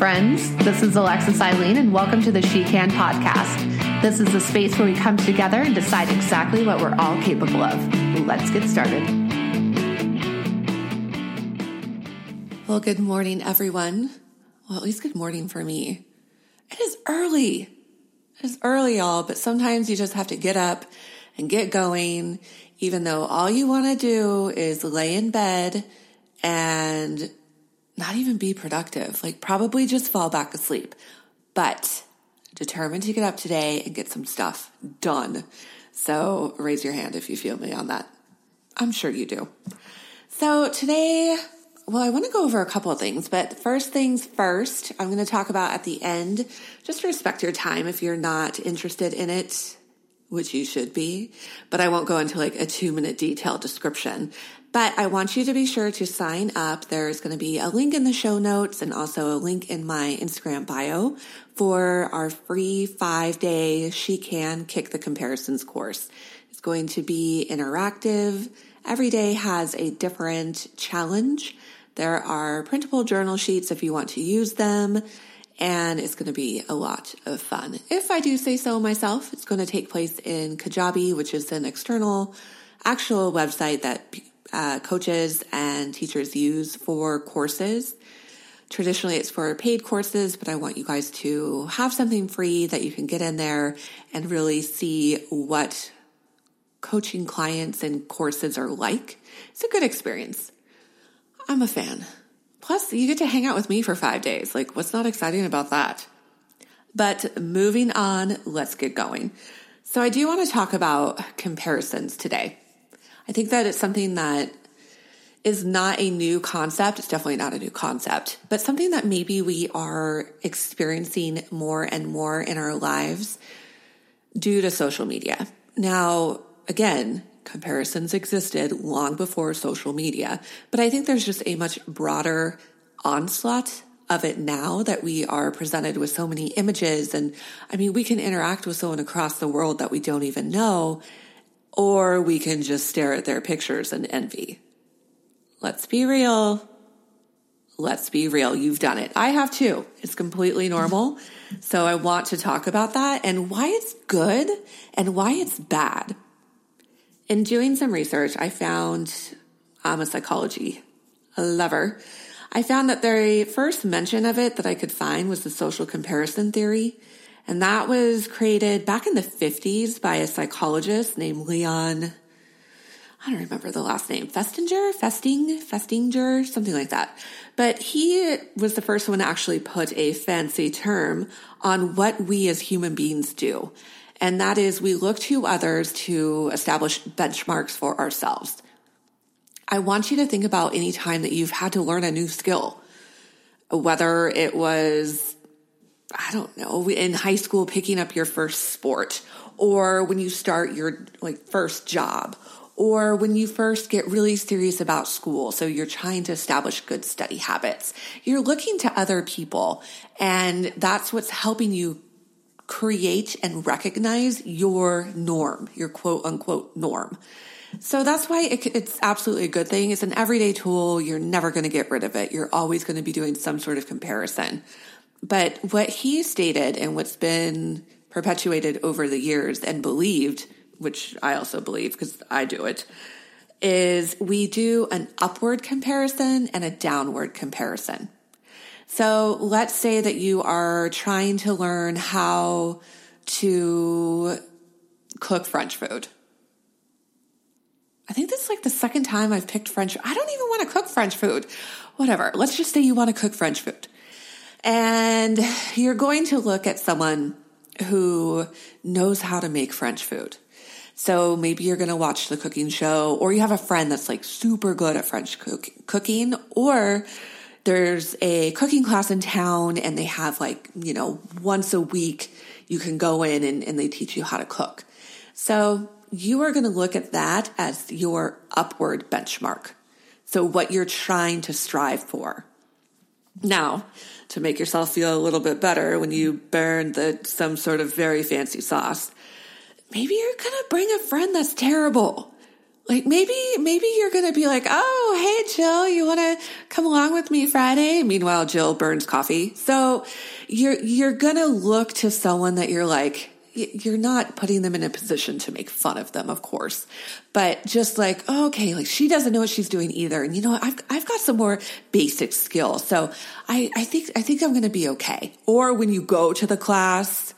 friends. This is Alexis Eileen, and welcome to the She Can podcast. This is a space where we come together and decide exactly what we're all capable of. Let's get started. Well, good morning, everyone. Well, at least good morning for me. It is early. It is early, y'all, but sometimes you just have to get up and get going, even though all you want to do is lay in bed and not even be productive, like probably just fall back asleep, but determined to get up today and get some stuff done. So raise your hand if you feel me on that. I'm sure you do. So today, well, I want to go over a couple of things, but first things first, I'm going to talk about at the end, just respect your time if you're not interested in it which you should be, but I won't go into like a two minute detailed description. But I want you to be sure to sign up. There's going to be a link in the show notes and also a link in my Instagram bio for our free five day She Can Kick the Comparisons course. It's going to be interactive. Every day has a different challenge. There are printable journal sheets if you want to use them and it's going to be a lot of fun. If I do say so myself, it's going to take place in Kajabi, which is an external actual website that uh, coaches and teachers use for courses. Traditionally, it's for paid courses, but I want you guys to have something free that you can get in there and really see what coaching clients and courses are like. It's a good experience. I'm a fan. Plus, you get to hang out with me for five days. Like, what's not exciting about that? But moving on, let's get going. So, I do want to talk about comparisons today. I think that it's something that is not a new concept. It's definitely not a new concept, but something that maybe we are experiencing more and more in our lives due to social media. Now, again, comparisons existed long before social media, but I think there's just a much broader onslaught of it now that we are presented with so many images. And I mean, we can interact with someone across the world that we don't even know, or we can just stare at their pictures and envy. Let's be real. Let's be real. You've done it. I have too. It's completely normal. So I want to talk about that and why it's good and why it's bad. In doing some research, I found I'm a psychology lover. I found that the first mention of it that I could find was the social comparison theory. And that was created back in the 50s by a psychologist named Leon, I don't remember the last name, Festinger, Festing, Festinger, something like that. But he was the first one to actually put a fancy term on what we as human beings do and that is we look to others to establish benchmarks for ourselves. I want you to think about any time that you've had to learn a new skill, whether it was, I don't know, in high school picking up your first sport, or when you start your like first job, or when you first get really serious about school. So you're trying to establish good study habits. You're looking to other people and that's what's helping you create and recognize your norm, your quote unquote norm. So that's why it, it's absolutely a good thing. It's an everyday tool. You're never going to get rid of it. You're always going to be doing some sort of comparison. But what he stated and what's been perpetuated over the years and believed, which I also believe because I do it, is we do an upward comparison and a downward comparison. So let's say that you are trying to learn how to cook French food. I think this is like the second time I've picked French. I don't even want to cook French food. Whatever. Let's just say you want to cook French food. And you're going to look at someone who knows how to make French food. So maybe you're going to watch the cooking show or you have a friend that's like super good at French cook- cooking or there's a cooking class in town and they have like, you know, once a week you can go in and, and they teach you how to cook. So you are going to look at that as your upward benchmark. So what you're trying to strive for. Now, to make yourself feel a little bit better when you burn the some sort of very fancy sauce, maybe you're to bring a friend that's terrible. like maybe, maybe you're to be like, Oh, hey, Jill, you want to come along with me Friday? Meanwhile, Jill burns coffee. So you're, you're to look to someone that you're like, you're not putting them in a position to make fun of them, of course, but just like, oh, okay, like she doesn't know what she's doing either. And you know? I've, I've got some more basic skills. So I, I think, I think I'm going to be okay. Or when you go to the class,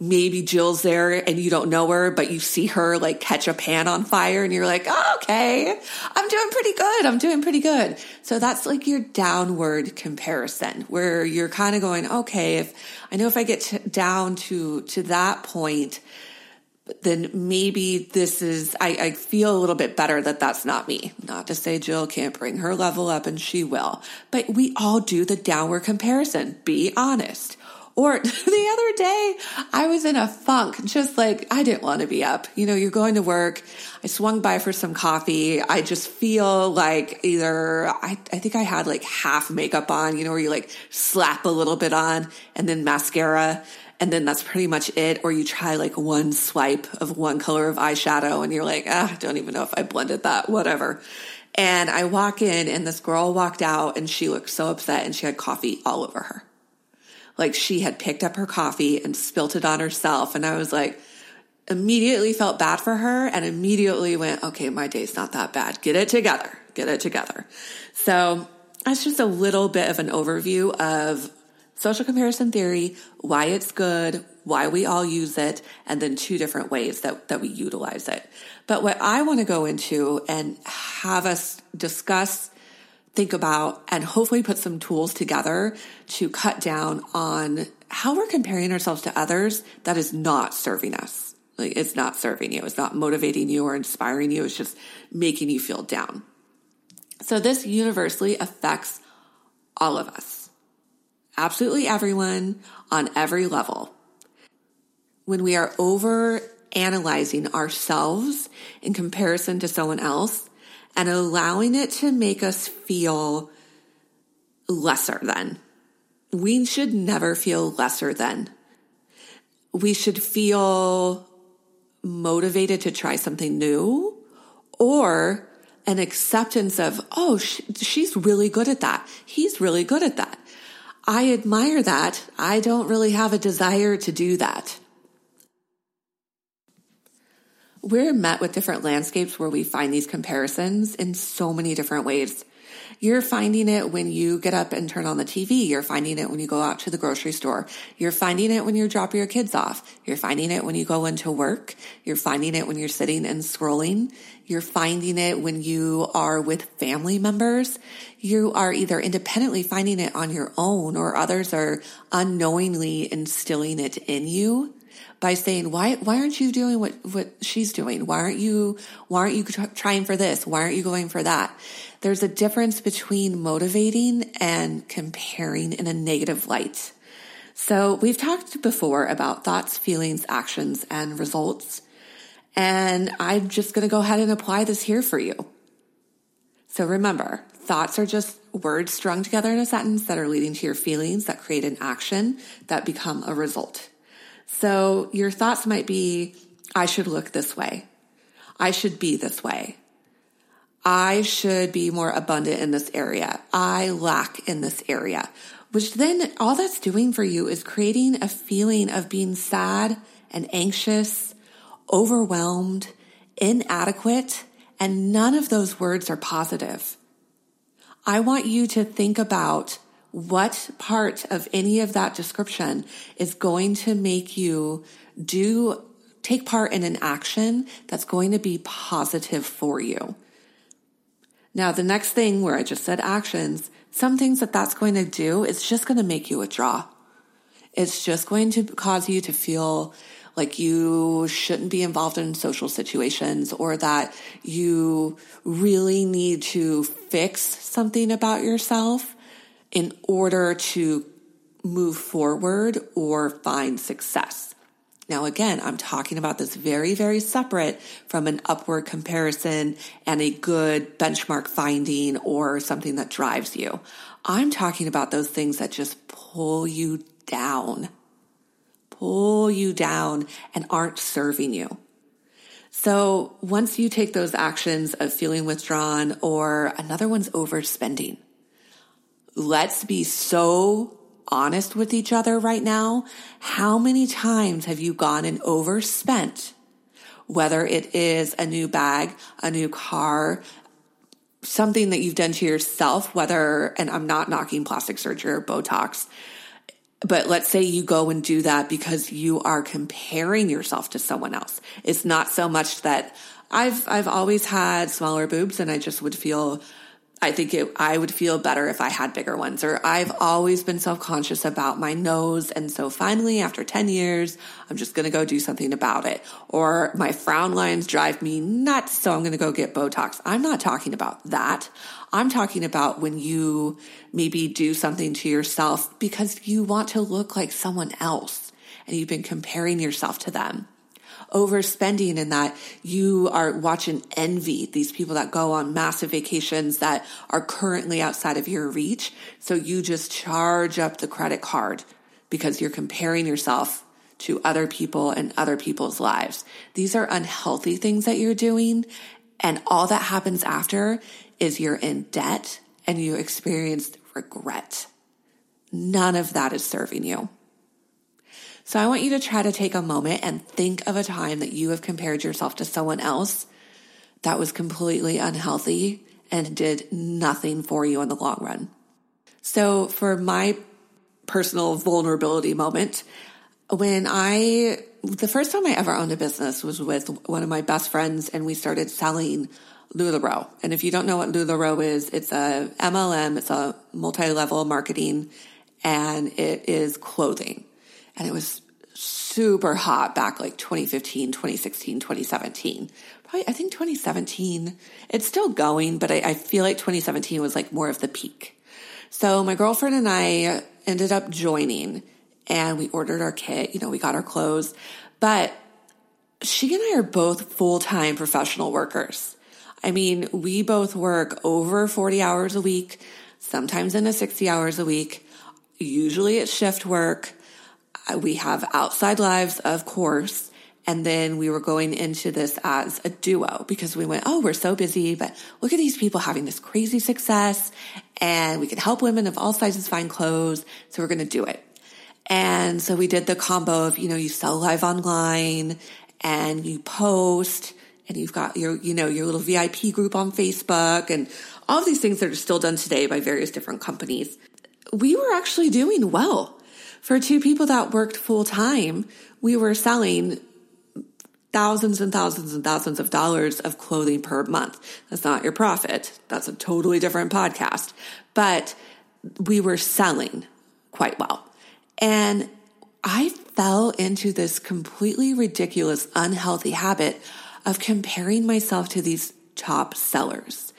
maybe Jill's there and you don't know her, but you see her like catch a pan on fire and you're like, oh, okay, I'm doing pretty good. I'm doing pretty good. So that's like your downward comparison where you're kind of going, okay, if I know if I get to, down to, to that point, then maybe this is, I, I feel a little bit better that that's not me. Not to say Jill can't bring her level up and she will, but we all do the downward comparison. Be honest. Or the other day, I was in a funk, just like I didn't want to be up. You know, you're going to work. I swung by for some coffee. I just feel like either, I, I think I had like half makeup on, you know, where you like slap a little bit on and then mascara. And then that's pretty much it. Or you try like one swipe of one color of eyeshadow and you're like, ah, I don't even know if I blended that, whatever. And I walk in and this girl walked out and she looked so upset and she had coffee all over her like she had picked up her coffee and spilt it on herself. And I was like, immediately felt bad for her and immediately went, okay, my day's not that bad. Get it together. Get it together. So that's just a little bit of an overview of social comparison theory, why it's good, why we all use it, and then two different ways that, that we utilize it. But what I want to go into and have us discuss think about and hopefully put some tools together to cut down on how we're comparing ourselves to others that is not serving us. Like it's not serving you. It's not motivating you or inspiring you. It's just making you feel down. So this universally affects all of us. Absolutely everyone on every level. When we are over analyzing ourselves in comparison to someone else, and allowing it to make us feel lesser than. We should never feel lesser than. We should feel motivated to try something new or an acceptance of, oh, she's really good at that. He's really good at that. I admire that. I don't really have a desire to do that we're met with different landscapes where we find these comparisons in so many different ways. You're finding it when you get up and turn on the TV. You're finding it when you go out to the grocery store. You're finding it when you're dropping your kids off. You're finding it when you go into work. You're finding it when you're sitting and scrolling. You're finding it when you are with family members. You are either independently finding it on your own or others are unknowingly instilling it in you by saying, why, why aren't you doing what, what she's doing? Why aren't you, why aren't you trying for this? Why aren't you going for that? There's a difference between motivating and comparing in a negative light. So we've talked before about thoughts, feelings, actions, and results. And I'm just going to go ahead and apply this here for you. So remember, thoughts are just words strung together in a sentence that are leading to your feelings that create an action that become a result. So your thoughts might be, I should look this way. I should be this way. I should be more abundant in this area. I lack in this area, which then all that's doing for you is creating a feeling of being sad and anxious, overwhelmed, inadequate, and none of those words are positive. I want you to think about what part of any of that description is going to make you do take part in an action that's going to be positive for you. Now, the next thing where I just said actions, some things that that's going to do is just going to make you withdraw. It's just going to cause you to feel like you shouldn't be involved in social situations or that you really need to fix something about yourself in order to move forward or find success. Now, again, I'm talking about this very, very separate from an upward comparison and a good benchmark finding or something that drives you. I'm talking about those things that just pull you down, pull you down and aren't serving you. So once you take those actions of feeling withdrawn or another one's overspending, let's be so honest with each other right now. How many times have you gone and overspent? Whether it is a new bag, a new car, something that you've done to yourself, whether, and I'm not knocking plastic surgery or Botox, but let's say you go and do that because you are comparing yourself to someone else. It's not so much that I've, I've always had smaller boobs and I just would feel I think it, I would feel better if I had bigger ones or I've always been self-conscious about my nose. And so finally, after 10 years, I'm just going to go do something about it. Or my frown lines drive me nuts. So I'm going to go get Botox. I'm not talking about that. I'm talking about when you maybe do something to yourself because you want to look like someone else and you've been comparing yourself to them overspending and that you are watching envy these people that go on massive vacations that are currently outside of your reach. So you just charge up the credit card because you're comparing yourself to other people and other people's lives. These are unhealthy things that you're doing. And all that happens after is you're in debt and you experience regret. None of that is serving you. So I want you to try to take a moment and think of a time that you have compared yourself to someone else that was completely unhealthy and did nothing for you in the long run. So for my personal vulnerability moment, when I, the first time I ever owned a business was with one of my best friends and we started selling LuLaRoe. And if you don't know what LuLaRoe is, it's a MLM, it's a multi-level marketing and it is clothing and it was super hot back like 2015, 2016, 2017. Probably, I think 2017, it's still going, but I, I feel like 2017 was like more of the peak. So my girlfriend and I ended up joining and we ordered our kit, you know, we got our clothes, but she and I are both full-time professional workers. I mean, we both work over 40 hours a week, sometimes into 60 hours a week. Usually it's shift work. Uh, we have outside lives, of course. And then we were going into this as a duo because we went, Oh, we're so busy, but look at these people having this crazy success and we can help women of all sizes find clothes. So we're going to do it. And so we did the combo of, you know, you sell live online and you post and you've got your, you know, your little VIP group on Facebook and all these things that are still done today by various different companies. We were actually doing well for two people that worked full time, we were selling thousands and thousands and thousands of dollars of clothing per month. That's not your profit. That's a totally different podcast. But we were selling quite well. And I fell into this completely ridiculous, unhealthy habit of comparing myself to these top sellers.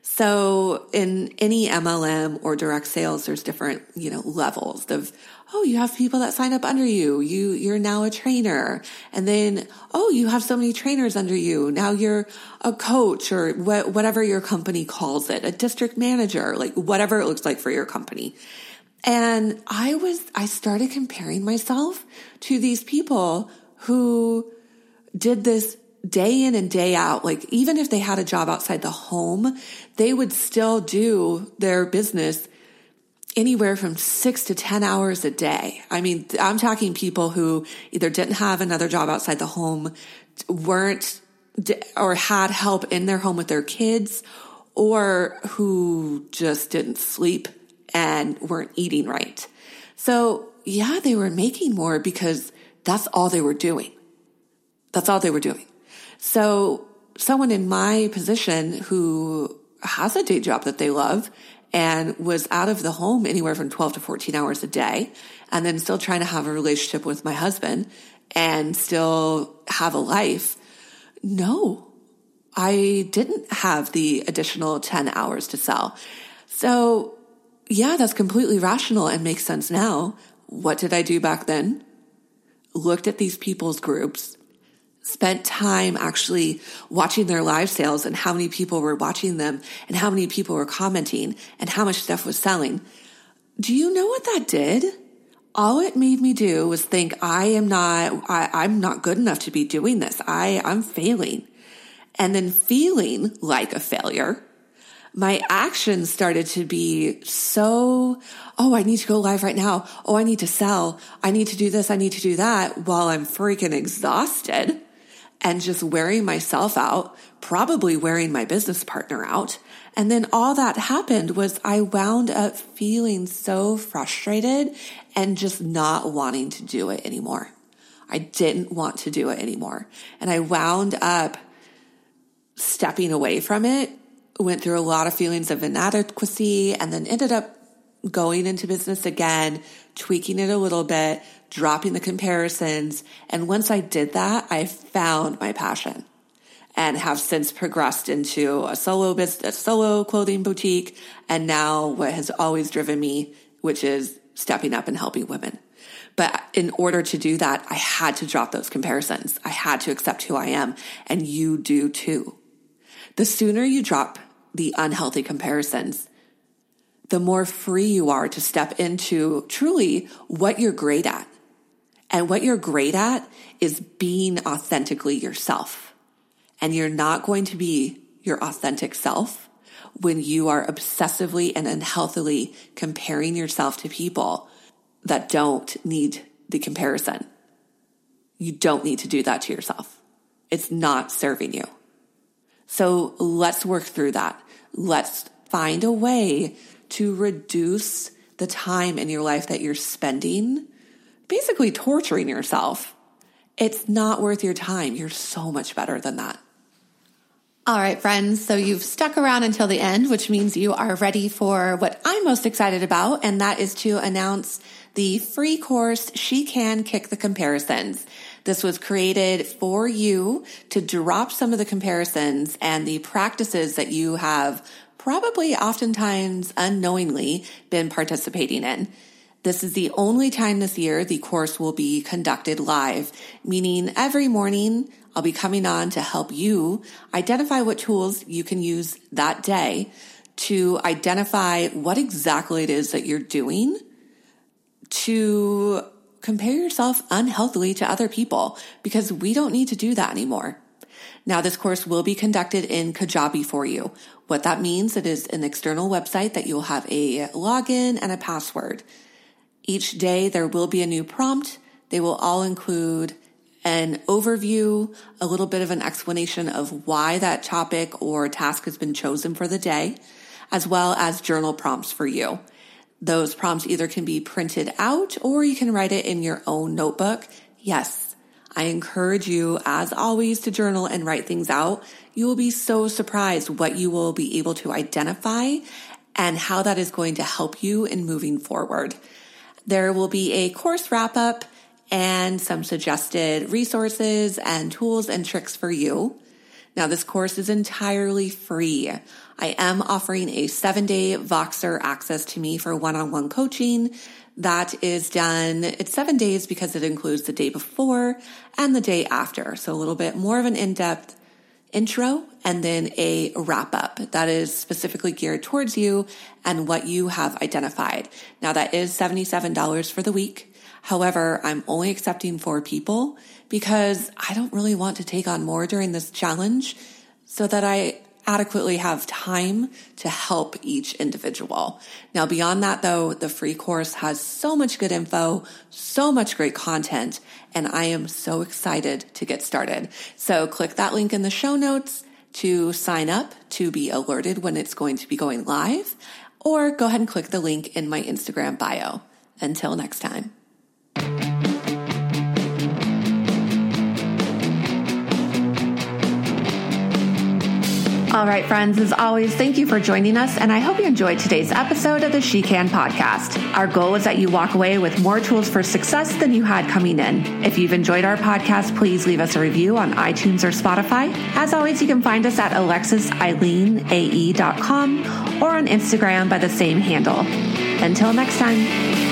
So in any MLM or direct sales, there's different, you know, levels of oh, you have people that sign up under you. You, you're now a trainer. And then, oh, you have so many trainers under you. Now you're a coach or wh- whatever your company calls it, a district manager, like whatever it looks like for your company. And I was, I started comparing myself to these people who did this day in and day out. Like even if they had a job outside the home, they would still do their business anywhere from six to 10 hours a day. I mean, I'm talking people who either didn't have another job outside the home, weren't, or had help in their home with their kids, or who just didn't sleep and weren't eating right. So yeah, they were making more because that's all they were doing. That's all they were doing. So someone in my position who has a day job that they love and was out of the home anywhere from 12 to 14 hours a day and then still trying to have a relationship with my husband and still have a life. No, I didn't have the additional 10 hours to sell. So yeah, that's completely rational and makes sense now. What did I do back then? Looked at these people's groups spent time actually watching their live sales and how many people were watching them and how many people were commenting and how much stuff was selling. Do you know what that did? all it made me do was think I am not, I, I'm not good enough to be doing this. I, I'm failing. And then feeling like a failure, my actions started to be so, oh, I need to go live right now. Oh, I need to sell. I need to do this. I need to do that while I'm freaking exhausted and just wearing myself out, probably wearing my business partner out. And then all that happened was I wound up feeling so frustrated and just not wanting to do it anymore. I didn't want to do it anymore. And I wound up stepping away from it, went through a lot of feelings of inadequacy, and then ended up going into business again, tweaking it a little bit, dropping the comparisons. And once I did that, I found my passion and have since progressed into a solo business, a solo clothing boutique. And now what has always driven me, which is stepping up and helping women. But in order to do that, I had to drop those comparisons. I had to accept who I am and you do too. The sooner you drop the unhealthy comparisons, the more free you are to step into truly what you're great at. And what you're great at is being authentically yourself. And you're not going to be your authentic self when you are obsessively and unhealthily comparing yourself to people that don't need the comparison. You don't need to do that to yourself. It's not serving you. So let's work through that. Let's find a way to reduce the time in your life that you're spending basically torturing yourself. It's not worth your time. You're so much better than that. All right, friends. So you've stuck around until the end, which means you are ready for what I'm most excited about. And that is to announce the free course, She Can Kick the Comparisons. This was created for you to drop some of the comparisons and the practices that you have probably oftentimes unknowingly been participating in. This is the only time this year the course will be conducted live, meaning every morning I'll be coming on to help you identify what tools you can use that day to identify what exactly it is that you're doing to compare yourself unhealthily to other people because we don't need to do that anymore. Now, this course will be conducted in Kajabi for you. What that means, it is an external website that you'll have a login and a password. Each day there will be a new prompt. They will all include an overview, a little bit of an explanation of why that topic or task has been chosen for the day, as well as journal prompts for you. Those prompts either can be printed out or you can write it in your own notebook. Yes, I encourage you, as always, to journal and write things out. You will be so surprised what you will be able to identify and how that is going to help you in moving forward. There will be a course wrap up and some suggested resources and tools and tricks for you. Now, this course is entirely free. I am offering a seven day Voxer access to me for one on one coaching. That is done. It's seven days because it includes the day before and the day after. So a little bit more of an in depth intro and then a wrap up that is specifically geared towards you and what you have identified. Now that is $77 for the week. However, I'm only accepting four people because I don't really want to take on more during this challenge so that I adequately have time to help each individual. Now, beyond that though, the free course has so much good info, so much great content, and I am so excited to get started. So click that link in the show notes to sign up to be alerted when it's going to be going live, or go ahead and click the link in my Instagram bio. Until next time. All right, friends, as always, thank you for joining us, and I hope you enjoyed today's episode of the She Can podcast. Our goal is that you walk away with more tools for success than you had coming in. If you've enjoyed our podcast, please leave us a review on iTunes or Spotify. As always, you can find us at alexiseileneae.com or on Instagram by the same handle. Until next time.